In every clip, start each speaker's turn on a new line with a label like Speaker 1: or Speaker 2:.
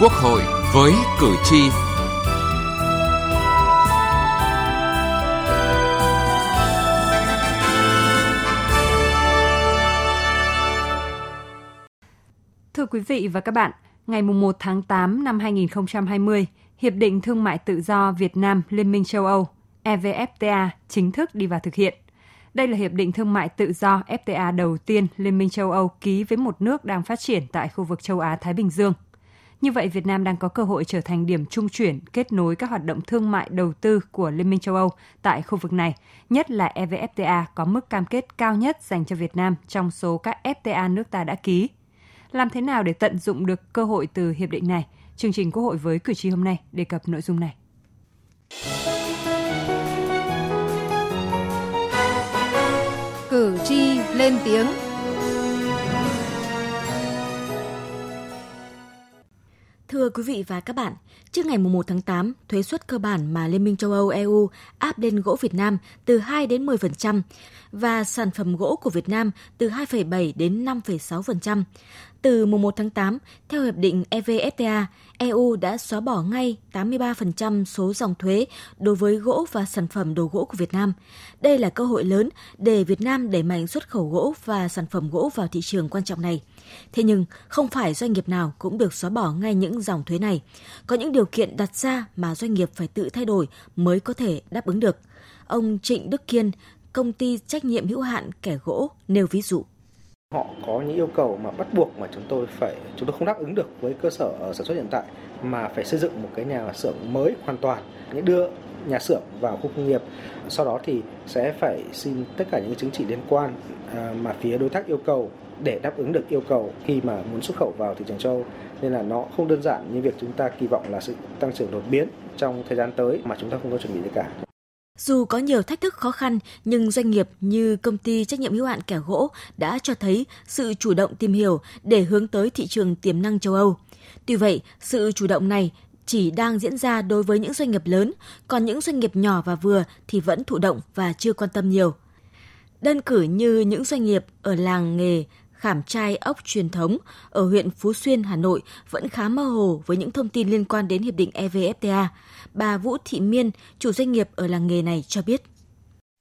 Speaker 1: Quốc hội với cử tri. Thưa
Speaker 2: quý vị và các bạn, ngày 1 tháng 8 năm 2020, Hiệp định Thương mại Tự do Việt Nam Liên minh châu Âu EVFTA chính thức đi vào thực hiện. Đây là hiệp định thương mại tự do FTA đầu tiên Liên minh châu Âu ký với một nước đang phát triển tại khu vực châu Á Thái Bình Dương. Như vậy, Việt Nam đang có cơ hội trở thành điểm trung chuyển kết nối các hoạt động thương mại đầu tư của Liên minh châu Âu tại khu vực này, nhất là EVFTA có mức cam kết cao nhất dành cho Việt Nam trong số các FTA nước ta đã ký. Làm thế nào để tận dụng được cơ hội từ hiệp định này? Chương trình Quốc hội với cử tri hôm nay đề cập nội dung này.
Speaker 3: Cử tri lên tiếng Thưa quý vị và các bạn, trước ngày 1 tháng 8, thuế suất cơ bản mà Liên minh châu Âu EU áp lên gỗ Việt Nam từ 2 đến 10% và sản phẩm gỗ của Việt Nam từ 2,7 đến 5,6%. Từ mùng 1 tháng 8, theo hiệp định EVFTA, EU đã xóa bỏ ngay 83% số dòng thuế đối với gỗ và sản phẩm đồ gỗ của Việt Nam. Đây là cơ hội lớn để Việt Nam đẩy mạnh xuất khẩu gỗ và sản phẩm gỗ vào thị trường quan trọng này. Thế nhưng, không phải doanh nghiệp nào cũng được xóa bỏ ngay những dòng thuế này. Có những điều kiện đặt ra mà doanh nghiệp phải tự thay đổi mới có thể đáp ứng được. Ông Trịnh Đức Kiên, công ty trách nhiệm hữu hạn kẻ gỗ nêu ví dụ.
Speaker 4: Họ có những yêu cầu mà bắt buộc mà chúng tôi phải chúng tôi không đáp ứng được với cơ sở ờ, sản xuất hiện tại mà phải xây dựng một cái nhà xưởng mới hoàn toàn, những đưa nhà xưởng vào khu công nghiệp. Sau đó thì sẽ phải xin tất cả những chứng chỉ liên quan à, mà phía đối tác yêu cầu để đáp ứng được yêu cầu khi mà muốn xuất khẩu vào thị trường châu nên là nó không đơn giản như việc chúng ta kỳ vọng là sự tăng trưởng đột biến trong thời gian tới mà chúng ta không có chuẩn bị gì cả.
Speaker 3: Dù có nhiều thách thức khó khăn, nhưng doanh nghiệp như công ty trách nhiệm hữu hạn kẻ gỗ đã cho thấy sự chủ động tìm hiểu để hướng tới thị trường tiềm năng châu Âu. Tuy vậy, sự chủ động này chỉ đang diễn ra đối với những doanh nghiệp lớn, còn những doanh nghiệp nhỏ và vừa thì vẫn thụ động và chưa quan tâm nhiều. Đơn cử như những doanh nghiệp ở làng nghề khảm trai ốc truyền thống ở huyện Phú Xuyên, Hà Nội vẫn khá mơ hồ với những thông tin liên quan đến Hiệp định EVFTA. Bà Vũ Thị Miên, chủ doanh nghiệp ở làng nghề này cho biết.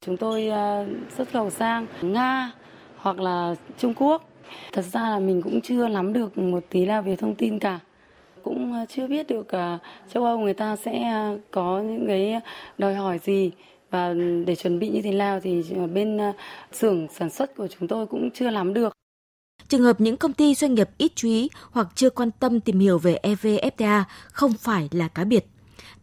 Speaker 5: Chúng tôi ờ, xuất khẩu sang Nga hoặc là Trung Quốc. Thật ra là mình cũng chưa nắm được một tí nào về thông tin cả cũng ờ, chưa biết được ờ, châu Âu người ta sẽ ờ, có những cái đòi hỏi gì và để chuẩn bị như thế nào thì bên xưởng sản xuất của chúng tôi cũng chưa nắm được.
Speaker 3: Trường hợp những công ty doanh nghiệp ít chú ý hoặc chưa quan tâm tìm hiểu về EVFTA không phải là cá biệt.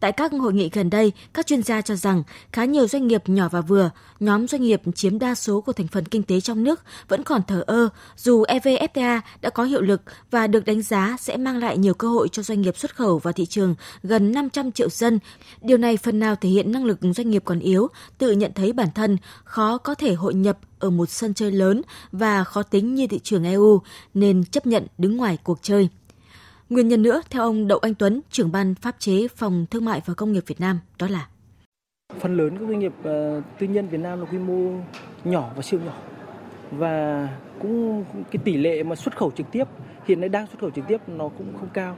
Speaker 3: Tại các hội nghị gần đây, các chuyên gia cho rằng khá nhiều doanh nghiệp nhỏ và vừa, nhóm doanh nghiệp chiếm đa số của thành phần kinh tế trong nước vẫn còn thờ ơ dù EVFTA đã có hiệu lực và được đánh giá sẽ mang lại nhiều cơ hội cho doanh nghiệp xuất khẩu vào thị trường gần 500 triệu dân. Điều này phần nào thể hiện năng lực doanh nghiệp còn yếu, tự nhận thấy bản thân khó có thể hội nhập ở một sân chơi lớn và khó tính như thị trường EU nên chấp nhận đứng ngoài cuộc chơi. Nguyên nhân nữa, theo ông Đậu Anh Tuấn, trưởng ban pháp chế Phòng Thương mại và Công nghiệp Việt Nam, đó là
Speaker 6: phần lớn các doanh nghiệp uh, tư nhân Việt Nam là quy mô nhỏ và siêu nhỏ và cũng cái tỷ lệ mà xuất khẩu trực tiếp hiện nay đang xuất khẩu trực tiếp nó cũng không cao.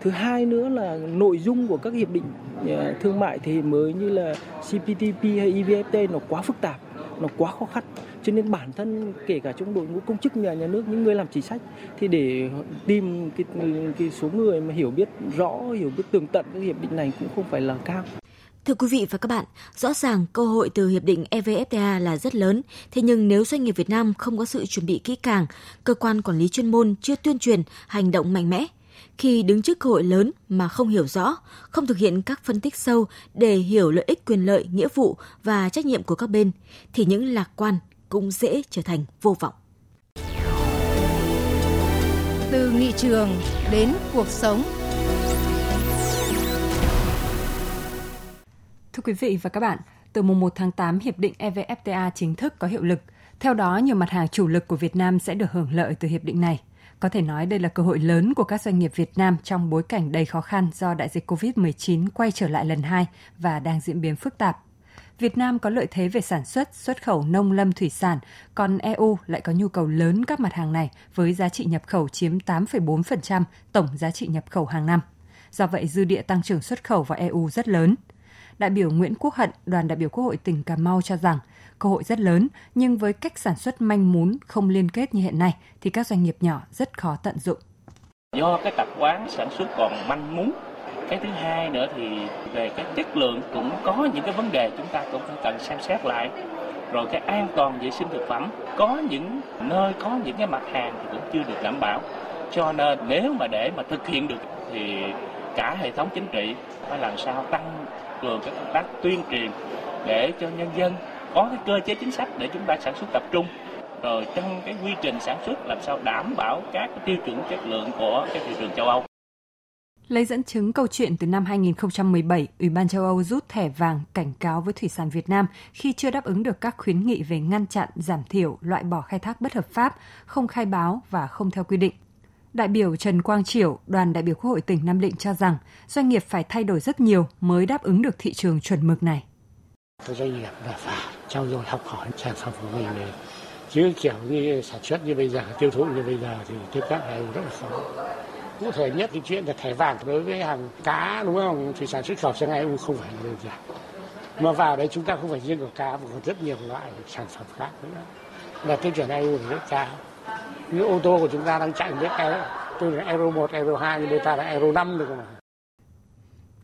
Speaker 6: Thứ hai nữa là nội dung của các hiệp định uh, thương mại thì mới như là CPTP hay EVFTA nó quá phức tạp, nó quá khó khăn cho nên bản thân kể cả trong đội ngũ công chức nhà nhà nước những người làm chính sách thì để tìm cái, cái số người mà hiểu biết rõ hiểu biết tường tận cái hiệp định này cũng không phải là cao.
Speaker 3: Thưa quý vị và các bạn, rõ ràng cơ hội từ hiệp định EVFTA là rất lớn, thế nhưng nếu doanh nghiệp Việt Nam không có sự chuẩn bị kỹ càng, cơ quan quản lý chuyên môn chưa tuyên truyền, hành động mạnh mẽ, khi đứng trước cơ hội lớn mà không hiểu rõ, không thực hiện các phân tích sâu để hiểu lợi ích quyền lợi, nghĩa vụ và trách nhiệm của các bên, thì những lạc quan, cũng dễ trở thành vô vọng.
Speaker 7: Từ nghị trường đến cuộc sống.
Speaker 2: Thưa quý vị và các bạn, từ mùng 1 tháng 8, Hiệp định EVFTA chính thức có hiệu lực. Theo đó, nhiều mặt hàng chủ lực của Việt Nam sẽ được hưởng lợi từ hiệp định này. Có thể nói đây là cơ hội lớn của các doanh nghiệp Việt Nam trong bối cảnh đầy khó khăn do đại dịch COVID-19 quay trở lại lần hai và đang diễn biến phức tạp. Việt Nam có lợi thế về sản xuất, xuất khẩu nông lâm thủy sản, còn EU lại có nhu cầu lớn các mặt hàng này với giá trị nhập khẩu chiếm 8,4% tổng giá trị nhập khẩu hàng năm. Do vậy, dư địa tăng trưởng xuất khẩu vào EU rất lớn. Đại biểu Nguyễn Quốc Hận, đoàn đại biểu Quốc hội tỉnh Cà Mau cho rằng, cơ hội rất lớn, nhưng với cách sản xuất manh mún, không liên kết như hiện nay, thì các doanh nghiệp nhỏ rất khó tận dụng.
Speaker 8: Do cái tập quán sản xuất còn manh mún, cái thứ hai nữa thì về cái chất lượng cũng có những cái vấn đề chúng ta cũng phải cần xem xét lại. Rồi cái an toàn vệ sinh thực phẩm, có những nơi có những cái mặt hàng thì cũng chưa được đảm bảo. Cho nên nếu mà để mà thực hiện được thì cả hệ thống chính trị phải làm sao tăng cường các công tác tuyên truyền để cho nhân dân có cái cơ chế chính sách để chúng ta sản xuất tập trung. Rồi trong cái quy trình sản xuất làm sao đảm bảo các tiêu chuẩn chất lượng của cái thị trường châu Âu.
Speaker 2: Lấy dẫn chứng câu chuyện từ năm 2017, Ủy ban châu Âu rút thẻ vàng cảnh cáo với thủy sản Việt Nam khi chưa đáp ứng được các khuyến nghị về ngăn chặn, giảm thiểu, loại bỏ khai thác bất hợp pháp, không khai báo và không theo quy định. Đại biểu Trần Quang Triểu, đoàn đại biểu Quốc hội tỉnh Nam Định cho rằng doanh nghiệp phải thay đổi rất nhiều mới đáp ứng được thị trường chuẩn mực này.
Speaker 9: Các doanh nghiệp là phải trao dồi học hỏi sản phẩm của mình này. Chứ kiểu như sản xuất như bây giờ, tiêu thụ như bây giờ thì tiếp cận này rất là khó. Cụ thể nhất thì chuyện là thẻ vàng đối với hàng cá đúng không? Thủy sản xuất khẩu sang EU không phải là đơn giản. Mà vào đấy chúng ta không phải riêng của cá mà còn rất nhiều loại sản phẩm khác nữa. Là tiêu chuẩn EU rất cao như ô tô của chúng ta đang chạy với tôi là Euro 1, Euro 2 nhưng người ta là Euro 5 được mà.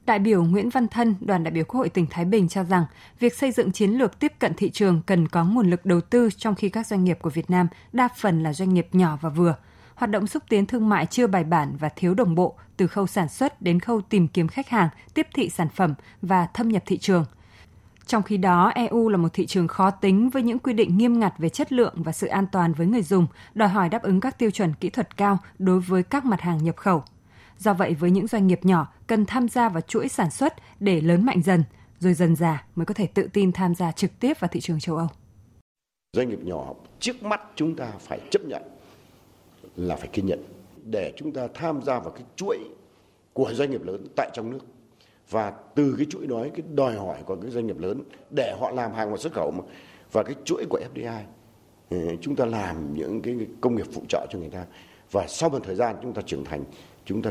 Speaker 2: Đại biểu Nguyễn Văn Thân, đoàn đại biểu Quốc hội tỉnh Thái Bình cho rằng việc xây dựng chiến lược tiếp cận thị trường cần có nguồn lực đầu tư trong khi các doanh nghiệp của Việt Nam đa phần là doanh nghiệp nhỏ và vừa. Hoạt động xúc tiến thương mại chưa bài bản và thiếu đồng bộ từ khâu sản xuất đến khâu tìm kiếm khách hàng, tiếp thị sản phẩm và thâm nhập thị trường – trong khi đó, EU là một thị trường khó tính với những quy định nghiêm ngặt về chất lượng và sự an toàn với người dùng, đòi hỏi đáp ứng các tiêu chuẩn kỹ thuật cao đối với các mặt hàng nhập khẩu. Do vậy, với những doanh nghiệp nhỏ cần tham gia vào chuỗi sản xuất để lớn mạnh dần, rồi dần già mới có thể tự tin tham gia trực tiếp vào thị trường châu Âu.
Speaker 10: Doanh nghiệp nhỏ trước mắt chúng ta phải chấp nhận là phải kiên nhẫn để chúng ta tham gia vào cái chuỗi của doanh nghiệp lớn tại trong nước. Và từ cái chuỗi đó, cái đòi hỏi của cái doanh nghiệp lớn để họ làm hàng và xuất khẩu mà. Và cái chuỗi của FDI ừ, chúng ta làm những cái công nghiệp phụ trợ cho người ta. Và sau một thời gian chúng ta trưởng thành, chúng ta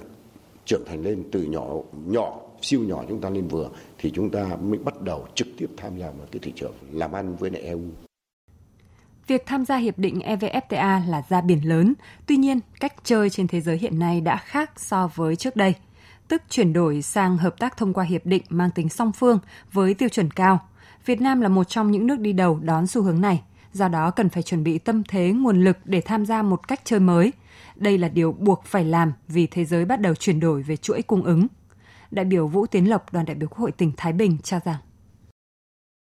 Speaker 10: trưởng thành lên từ nhỏ nhỏ, siêu nhỏ chúng ta lên vừa, thì chúng ta mới bắt đầu trực tiếp tham gia vào cái thị trường làm ăn với lại EU.
Speaker 2: Việc tham gia hiệp định EVFTA là ra biển lớn, tuy nhiên cách chơi trên thế giới hiện nay đã khác so với trước đây – tức chuyển đổi sang hợp tác thông qua hiệp định mang tính song phương với tiêu chuẩn cao. Việt Nam là một trong những nước đi đầu đón xu hướng này, do đó cần phải chuẩn bị tâm thế nguồn lực để tham gia một cách chơi mới. Đây là điều buộc phải làm vì thế giới bắt đầu chuyển đổi về chuỗi cung ứng. Đại biểu Vũ Tiến Lộc, đoàn đại biểu Quốc hội tỉnh Thái Bình cho rằng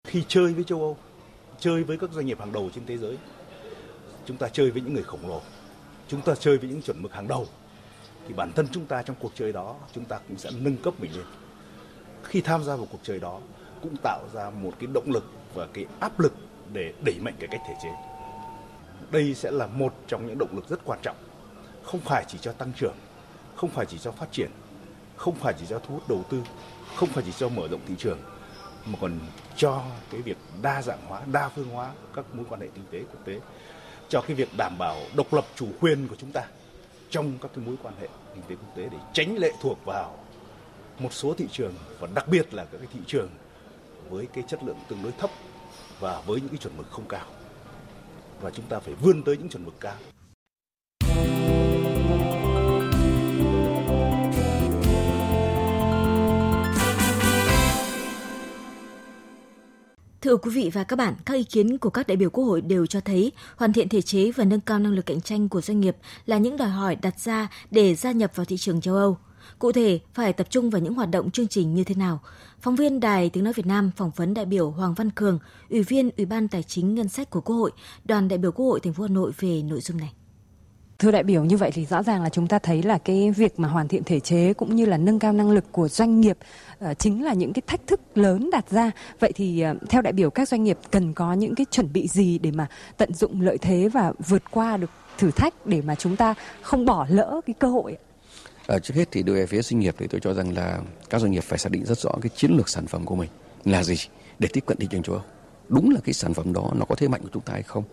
Speaker 11: khi chơi với châu Âu, chơi với các doanh nghiệp hàng đầu trên thế giới, chúng ta chơi với những người khổng lồ, chúng ta chơi với những chuẩn mực hàng đầu. Thì bản thân chúng ta trong cuộc chơi đó chúng ta cũng sẽ nâng cấp mình lên. Khi tham gia vào cuộc chơi đó cũng tạo ra một cái động lực và cái áp lực để đẩy mạnh cái cách thể chế. Đây sẽ là một trong những động lực rất quan trọng. Không phải chỉ cho tăng trưởng không phải chỉ cho phát triển không phải chỉ cho thu hút đầu tư không phải chỉ cho mở rộng thị trường mà còn cho cái việc đa dạng hóa, đa phương hóa các mối quan hệ kinh tế quốc tế, cho cái việc đảm bảo độc lập chủ quyền của chúng ta trong các cái mối quan hệ kinh tế quốc tế để tránh lệ thuộc vào một số thị trường và đặc biệt là các cái thị trường với cái chất lượng tương đối thấp và với những cái chuẩn mực không cao. Và chúng ta phải vươn tới những chuẩn mực cao.
Speaker 3: Thưa quý vị và các bạn, các ý kiến của các đại biểu Quốc hội đều cho thấy hoàn thiện thể chế và nâng cao năng lực cạnh tranh của doanh nghiệp là những đòi hỏi đặt ra để gia nhập vào thị trường châu Âu. Cụ thể, phải tập trung vào những hoạt động chương trình như thế nào? Phóng viên Đài Tiếng Nói Việt Nam phỏng vấn đại biểu Hoàng Văn Cường, Ủy viên Ủy ban Tài chính Ngân sách của Quốc hội, đoàn đại biểu Quốc hội thành phố Hà Nội về nội dung này.
Speaker 2: Thưa đại biểu như vậy thì rõ ràng là chúng ta thấy là cái việc mà hoàn thiện thể chế cũng như là nâng cao năng lực của doanh nghiệp Ờ, chính là những cái thách thức lớn đặt ra. Vậy thì ờ, theo đại biểu các doanh nghiệp cần có những cái chuẩn bị gì để mà tận dụng lợi thế và vượt qua được thử thách để mà chúng ta không bỏ lỡ cái cơ hội?
Speaker 12: À, trước hết thì đối với phía doanh nghiệp thì tôi cho rằng là các doanh nghiệp phải xác định rất rõ cái chiến lược sản phẩm của mình là gì để tiếp cận thị trường châu Âu đúng là cái sản phẩm đó nó có thế mạnh của chúng ta hay không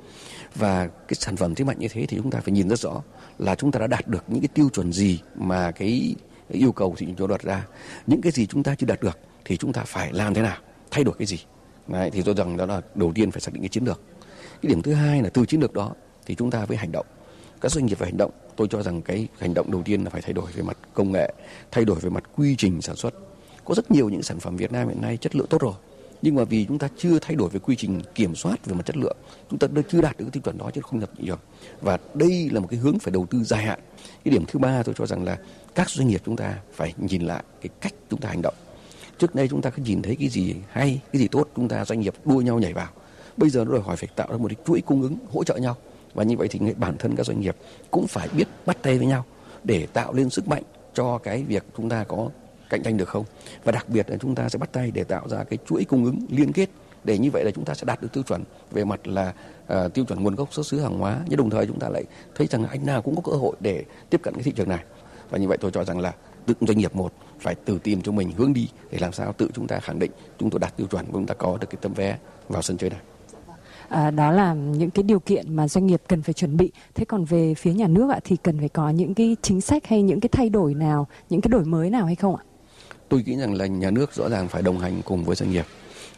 Speaker 12: và cái sản phẩm thế mạnh như thế thì chúng ta phải nhìn rất rõ là chúng ta đã đạt được những cái tiêu chuẩn gì mà cái yêu cầu thì chúng tôi đặt ra. Những cái gì chúng ta chưa đạt được thì chúng ta phải làm thế nào? Thay đổi cái gì? Đấy, thì tôi rằng đó là đầu tiên phải xác định cái chiến lược. Cái điểm thứ hai là từ chiến lược đó thì chúng ta với hành động. Các doanh nghiệp phải hành động. Tôi cho rằng cái hành động đầu tiên là phải thay đổi về mặt công nghệ thay đổi về mặt quy trình sản xuất. Có rất nhiều những sản phẩm Việt Nam hiện nay chất lượng tốt rồi nhưng mà vì chúng ta chưa thay đổi về quy trình kiểm soát về mặt chất lượng, chúng ta chưa đạt được cái tiêu chuẩn đó chứ không nhập thị trường. Và đây là một cái hướng phải đầu tư dài hạn. Cái điểm thứ ba tôi cho rằng là các doanh nghiệp chúng ta phải nhìn lại cái cách chúng ta hành động. Trước đây chúng ta cứ nhìn thấy cái gì hay, cái gì tốt, chúng ta doanh nghiệp đua nhau nhảy vào. Bây giờ nó đòi hỏi phải tạo ra một cái chuỗi cung ứng hỗ trợ nhau. Và như vậy thì bản thân các doanh nghiệp cũng phải biết bắt tay với nhau để tạo lên sức mạnh cho cái việc chúng ta có cạnh tranh được không? Và đặc biệt là chúng ta sẽ bắt tay để tạo ra cái chuỗi cung ứng liên kết để như vậy là chúng ta sẽ đạt được tiêu chuẩn về mặt là uh, tiêu chuẩn nguồn gốc xuất xứ hàng hóa nhưng đồng thời chúng ta lại thấy rằng anh nào cũng có cơ hội để tiếp cận cái thị trường này. Và như vậy tôi cho rằng là tự doanh nghiệp một phải tự tìm cho mình hướng đi để làm sao tự chúng ta khẳng định chúng tôi đạt tiêu chuẩn và chúng ta có được cái tấm vé vào sân chơi này.
Speaker 2: À, đó là những cái điều kiện mà doanh nghiệp cần phải chuẩn bị. Thế còn về phía nhà nước ạ thì cần phải có những cái chính sách hay những cái thay đổi nào những cái đổi mới nào hay không ạ?
Speaker 12: Tôi nghĩ rằng là nhà nước rõ ràng phải đồng hành cùng với doanh nghiệp.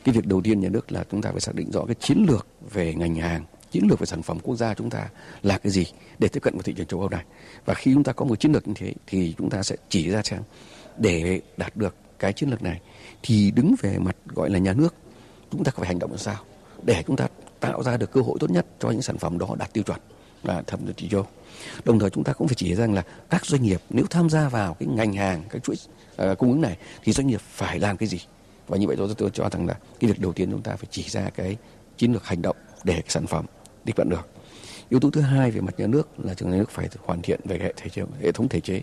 Speaker 12: Cái việc đầu tiên nhà nước là chúng ta phải xác định rõ cái chiến lược về ngành hàng, chiến lược về sản phẩm quốc gia chúng ta là cái gì để tiếp cận vào thị trường châu Âu này. Và khi chúng ta có một chiến lược như thế thì chúng ta sẽ chỉ ra xem để đạt được cái chiến lược này thì đứng về mặt gọi là nhà nước, chúng ta phải hành động làm sao để chúng ta tạo ra được cơ hội tốt nhất cho những sản phẩm đó đạt tiêu chuẩn và thẩm thị trường đồng thời chúng ta cũng phải chỉ rằng là các doanh nghiệp nếu tham gia vào cái ngành hàng cái chuỗi uh, cung ứng này thì doanh nghiệp phải làm cái gì? Và như vậy tôi, tôi cho rằng là cái việc đầu tiên chúng ta phải chỉ ra cái chiến lược hành động để cái sản phẩm đi vận được. Yếu tố thứ hai về mặt nhà nước là trường nhà nước phải hoàn thiện về hệ thể chế, hệ thống thể chế.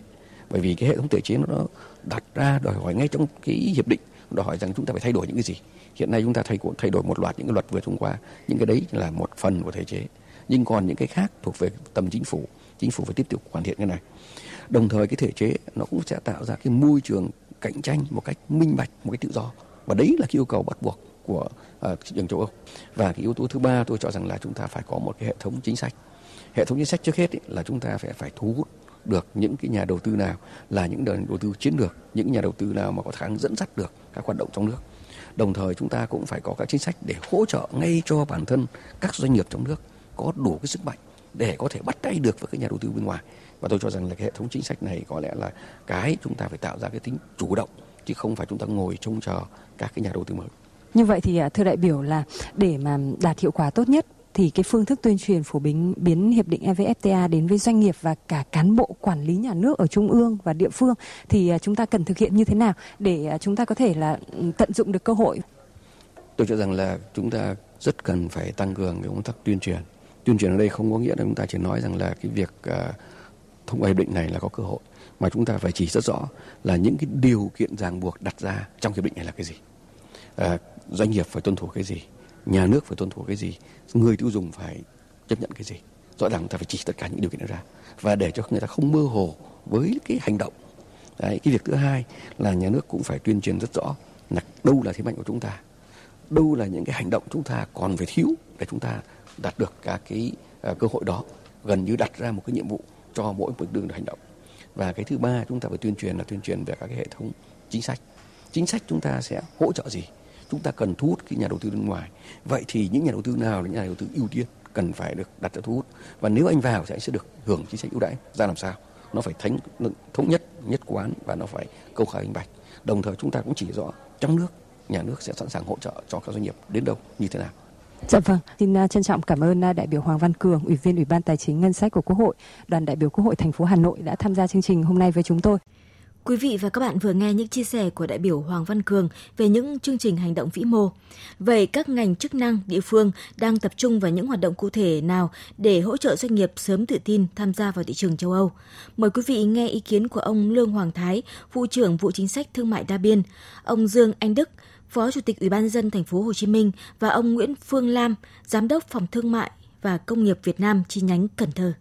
Speaker 12: Bởi vì cái hệ thống thể chế nó đặt ra đòi hỏi ngay trong cái hiệp định đòi hỏi rằng chúng ta phải thay đổi những cái gì. Hiện nay chúng ta thay thay đổi một loạt những cái luật vừa thông qua. Những cái đấy là một phần của thể chế nhưng còn những cái khác thuộc về tầm chính phủ chính phủ phải tiếp tục hoàn thiện cái này. Đồng thời cái thể chế nó cũng sẽ tạo ra cái môi trường cạnh tranh một cách minh bạch một cách tự do. Và đấy là cái yêu cầu bắt buộc của uh, thị trường châu Âu. Và cái yếu tố thứ ba tôi cho rằng là chúng ta phải có một cái hệ thống chính sách. Hệ thống chính sách trước hết ý, là chúng ta phải phải thu hút được những cái nhà đầu tư nào là những đầu tư chiến lược những nhà đầu tư nào mà có khả năng dẫn dắt được các hoạt động trong nước. Đồng thời chúng ta cũng phải có các chính sách để hỗ trợ ngay cho bản thân các doanh nghiệp trong nước có đủ cái sức mạnh để có thể bắt tay được với các nhà đầu tư bên ngoài và tôi cho rằng là cái hệ thống chính sách này có lẽ là cái chúng ta phải tạo ra cái tính chủ động chứ không phải chúng ta ngồi trông chờ các cái nhà đầu tư mới
Speaker 2: như vậy thì à, thưa đại biểu là để mà đạt hiệu quả tốt nhất thì cái phương thức tuyên truyền phổ biến biến hiệp định EVFTA đến với doanh nghiệp và cả cán bộ quản lý nhà nước ở trung ương và địa phương thì à, chúng ta cần thực hiện như thế nào để à, chúng ta có thể là ừ, tận dụng được cơ hội?
Speaker 12: Tôi cho rằng là chúng ta rất cần phải tăng cường cái công tác tuyên truyền. Tuyên truyền ở đây không có nghĩa là chúng ta chỉ nói rằng là cái việc uh, thông qua hiệp định này là có cơ hội mà chúng ta phải chỉ rất rõ là những cái điều kiện ràng buộc đặt ra trong hiệp định này là cái gì. À, doanh nghiệp phải tuân thủ cái gì, nhà nước phải tuân thủ cái gì người tiêu dùng phải chấp nhận cái gì. Rõ ràng chúng ta phải chỉ tất cả những điều kiện đó ra. Và để cho người ta không mơ hồ với cái hành động. Đấy, cái việc thứ hai là nhà nước cũng phải tuyên truyền rất rõ là đâu là thế mạnh của chúng ta đâu là những cái hành động chúng ta còn phải thiếu để chúng ta đạt được các cái à, cơ hội đó, gần như đặt ra một cái nhiệm vụ cho mỗi một đường hành động. Và cái thứ ba chúng ta phải tuyên truyền là tuyên truyền về các cái hệ thống chính sách. Chính sách chúng ta sẽ hỗ trợ gì? Chúng ta cần thu hút cái nhà đầu tư nước ngoài. Vậy thì những nhà đầu tư nào là những nhà đầu tư ưu tiên cần phải được đặt ra thu hút? Và nếu anh vào thì anh sẽ được hưởng chính sách ưu đãi. Ra làm sao? Nó phải thánh thống nhất nhất quán và nó phải câu khai minh bạch. Đồng thời chúng ta cũng chỉ rõ trong nước, nhà nước sẽ sẵn sàng hỗ trợ cho các doanh nghiệp đến đâu, như thế nào.
Speaker 2: Dạ vâng, xin à, trân trọng cảm ơn à, đại biểu Hoàng Văn Cường, Ủy viên Ủy ban Tài chính Ngân sách của Quốc hội, đoàn đại biểu Quốc hội thành phố Hà Nội đã tham gia chương trình hôm nay với chúng tôi.
Speaker 3: Quý vị và các bạn vừa nghe những chia sẻ của đại biểu Hoàng Văn Cường về những chương trình hành động vĩ mô. Vậy các ngành chức năng địa phương đang tập trung vào những hoạt động cụ thể nào để hỗ trợ doanh nghiệp sớm tự tin tham gia vào thị trường châu Âu? Mời quý vị nghe ý kiến của ông Lương Hoàng Thái, vụ trưởng vụ chính sách thương mại đa biên, ông Dương Anh Đức, Phó Chủ tịch Ủy ban dân thành phố Hồ Chí Minh và ông Nguyễn Phương Lam, Giám đốc Phòng Thương mại và Công nghiệp Việt Nam chi nhánh Cần Thơ.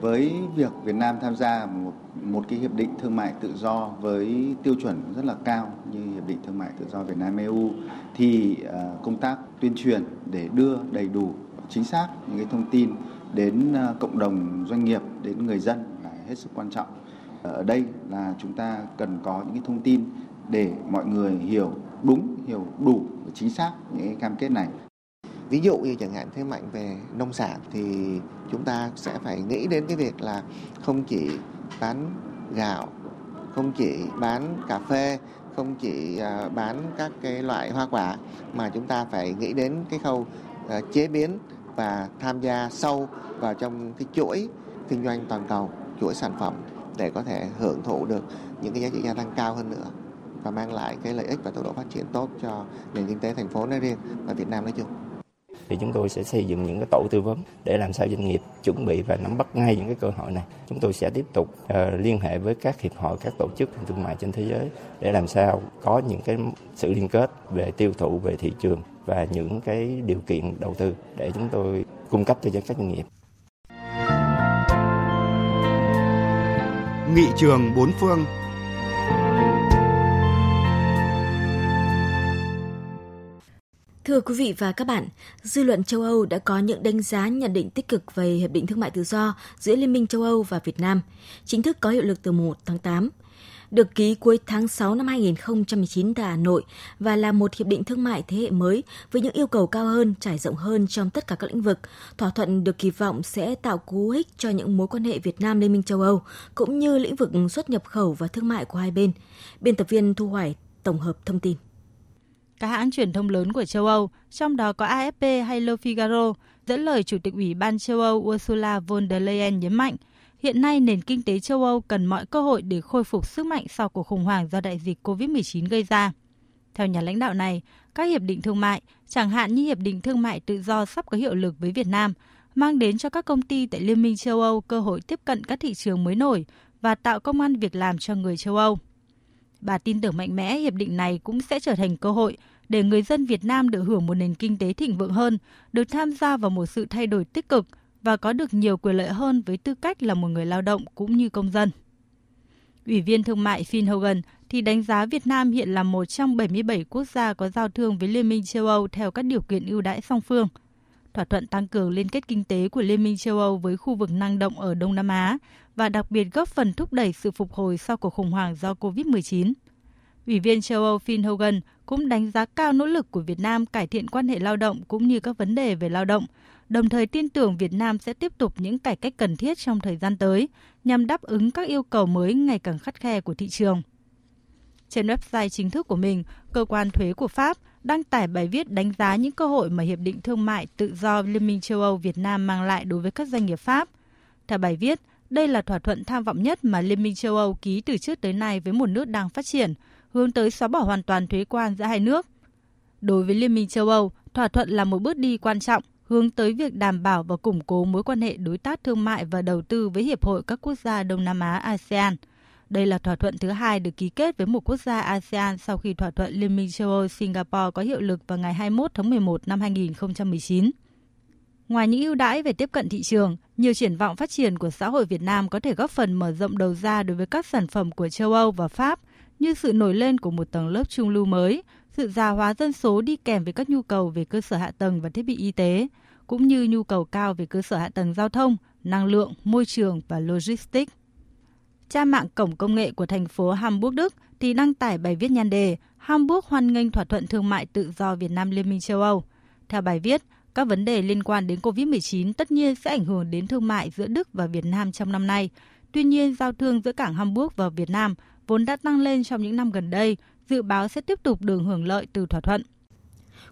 Speaker 13: Với việc Việt Nam tham gia một một cái hiệp định thương mại tự do với tiêu chuẩn rất là cao như hiệp định thương mại tự do Việt Nam EU thì à, công tác tuyên truyền để đưa đầy đủ chính xác những cái thông tin đến à, cộng đồng doanh nghiệp đến người dân là hết sức quan trọng. Ở đây là chúng ta cần có những cái thông tin để mọi người hiểu đúng, hiểu đủ và chính xác những cam kết này.
Speaker 14: Ví dụ như chẳng hạn thế mạnh về nông sản thì chúng ta sẽ phải nghĩ đến cái việc là không chỉ bán gạo, không chỉ bán cà phê, không chỉ à, bán các cái loại hoa quả mà chúng ta phải nghĩ đến cái khâu à, chế biến và tham gia sâu vào trong cái chuỗi kinh doanh toàn cầu, chuỗi sản phẩm để có thể hưởng thụ được những cái giá trị gia tăng cao hơn nữa và mang lại cái lợi ích và tốc độ phát triển tốt cho nền kinh tế thành phố nói riêng và Việt Nam nói chung
Speaker 15: thì chúng tôi sẽ xây dựng những cái tổ tư vấn để làm sao doanh nghiệp chuẩn bị và nắm bắt ngay những cái cơ hội này. Chúng tôi sẽ tiếp tục uh, liên hệ với các hiệp hội, các tổ chức thương mại trên thế giới để làm sao có những cái sự liên kết về tiêu thụ, về thị trường và những cái điều kiện đầu tư để chúng tôi cung cấp cho các doanh nghiệp.
Speaker 16: Nghị trường bốn phương
Speaker 3: Thưa quý vị và các bạn, dư luận châu Âu đã có những đánh giá nhận định tích cực về Hiệp định Thương mại Tự do giữa Liên minh châu Âu và Việt Nam, chính thức có hiệu lực từ 1 tháng 8. Được ký cuối tháng 6 năm 2019 tại Hà Nội và là một hiệp định thương mại thế hệ mới với những yêu cầu cao hơn, trải rộng hơn trong tất cả các lĩnh vực. Thỏa thuận được kỳ vọng sẽ tạo cú hích cho những mối quan hệ Việt Nam Liên minh châu Âu, cũng như lĩnh vực xuất nhập khẩu và thương mại của hai bên. Biên tập viên Thu Hoài tổng hợp thông tin.
Speaker 17: Các hãng truyền thông lớn của châu Âu, trong đó có AFP hay Le Figaro, dẫn lời Chủ tịch Ủy ban châu Âu Ursula von der Leyen nhấn mạnh, hiện nay nền kinh tế châu Âu cần mọi cơ hội để khôi phục sức mạnh sau cuộc khủng hoảng do đại dịch COVID-19 gây ra. Theo nhà lãnh đạo này, các hiệp định thương mại, chẳng hạn như hiệp định thương mại tự do sắp có hiệu lực với Việt Nam, mang đến cho các công ty tại Liên minh châu Âu cơ hội tiếp cận các thị trường mới nổi và tạo công an việc làm cho người châu Âu. Bà tin tưởng mạnh mẽ hiệp định này cũng sẽ trở thành cơ hội để người dân Việt Nam được hưởng một nền kinh tế thịnh vượng hơn, được tham gia vào một sự thay đổi tích cực và có được nhiều quyền lợi hơn với tư cách là một người lao động cũng như công dân. Ủy viên thương mại Phil Hogan thì đánh giá Việt Nam hiện là một trong 77 quốc gia có giao thương với Liên minh châu Âu theo các điều kiện ưu đãi song phương. Thỏa thuận tăng cường liên kết kinh tế của Liên minh châu Âu với khu vực năng động ở Đông Nam Á và đặc biệt góp phần thúc đẩy sự phục hồi sau cuộc khủng hoảng do COVID-19. Ủy viên châu Âu Phil Hogan cũng đánh giá cao nỗ lực của Việt Nam cải thiện quan hệ lao động cũng như các vấn đề về lao động, đồng thời tin tưởng Việt Nam sẽ tiếp tục những cải cách cần thiết trong thời gian tới nhằm đáp ứng các yêu cầu mới ngày càng khắt khe của thị trường. Trên website chính thức của mình, cơ quan thuế của Pháp đăng tải bài viết đánh giá những cơ hội mà Hiệp định Thương mại Tự do Liên minh châu Âu Việt Nam mang lại đối với các doanh nghiệp Pháp. Theo bài viết, đây là thỏa thuận tham vọng nhất mà Liên minh châu Âu ký từ trước tới nay với một nước đang phát triển – hướng tới xóa bỏ hoàn toàn thuế quan giữa hai nước. Đối với Liên minh châu Âu, thỏa thuận là một bước đi quan trọng hướng tới việc đảm bảo và củng cố mối quan hệ đối tác thương mại và đầu tư với Hiệp hội các quốc gia Đông Nam Á ASEAN. Đây là thỏa thuận thứ hai được ký kết với một quốc gia ASEAN sau khi thỏa thuận Liên minh châu Âu Singapore có hiệu lực vào ngày 21 tháng 11 năm 2019. Ngoài những ưu đãi về tiếp cận thị trường, nhiều triển vọng phát triển của xã hội Việt Nam có thể góp phần mở rộng đầu ra đối với các sản phẩm của châu Âu và Pháp như sự nổi lên của một tầng lớp trung lưu mới, sự già hóa dân số đi kèm với các nhu cầu về cơ sở hạ tầng và thiết bị y tế, cũng như nhu cầu cao về cơ sở hạ tầng giao thông, năng lượng, môi trường và logistics. Trang mạng cổng công nghệ của thành phố Hamburg, Đức thì đăng tải bài viết nhan đề Hamburg hoan nghênh thỏa thuận thương mại tự do Việt Nam Liên minh châu Âu. Theo bài viết, các vấn đề liên quan đến COVID-19 tất nhiên sẽ ảnh hưởng đến thương mại giữa Đức và Việt Nam trong năm nay. Tuy nhiên, giao thương giữa cảng Hamburg và Việt Nam vốn đã tăng lên trong những năm gần đây, dự báo sẽ tiếp tục được hưởng lợi từ thỏa thuận.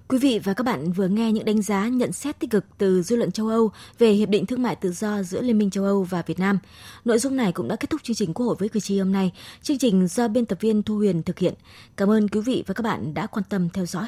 Speaker 3: Quý vị và các bạn vừa nghe những đánh giá nhận xét tích cực từ dư luận châu Âu về Hiệp định Thương mại Tự do giữa Liên minh châu Âu và Việt Nam. Nội dung này cũng đã kết thúc chương trình Quốc hội với cử tri hôm nay. Chương trình do biên tập viên Thu Huyền thực hiện. Cảm ơn quý vị và các bạn đã quan tâm theo dõi.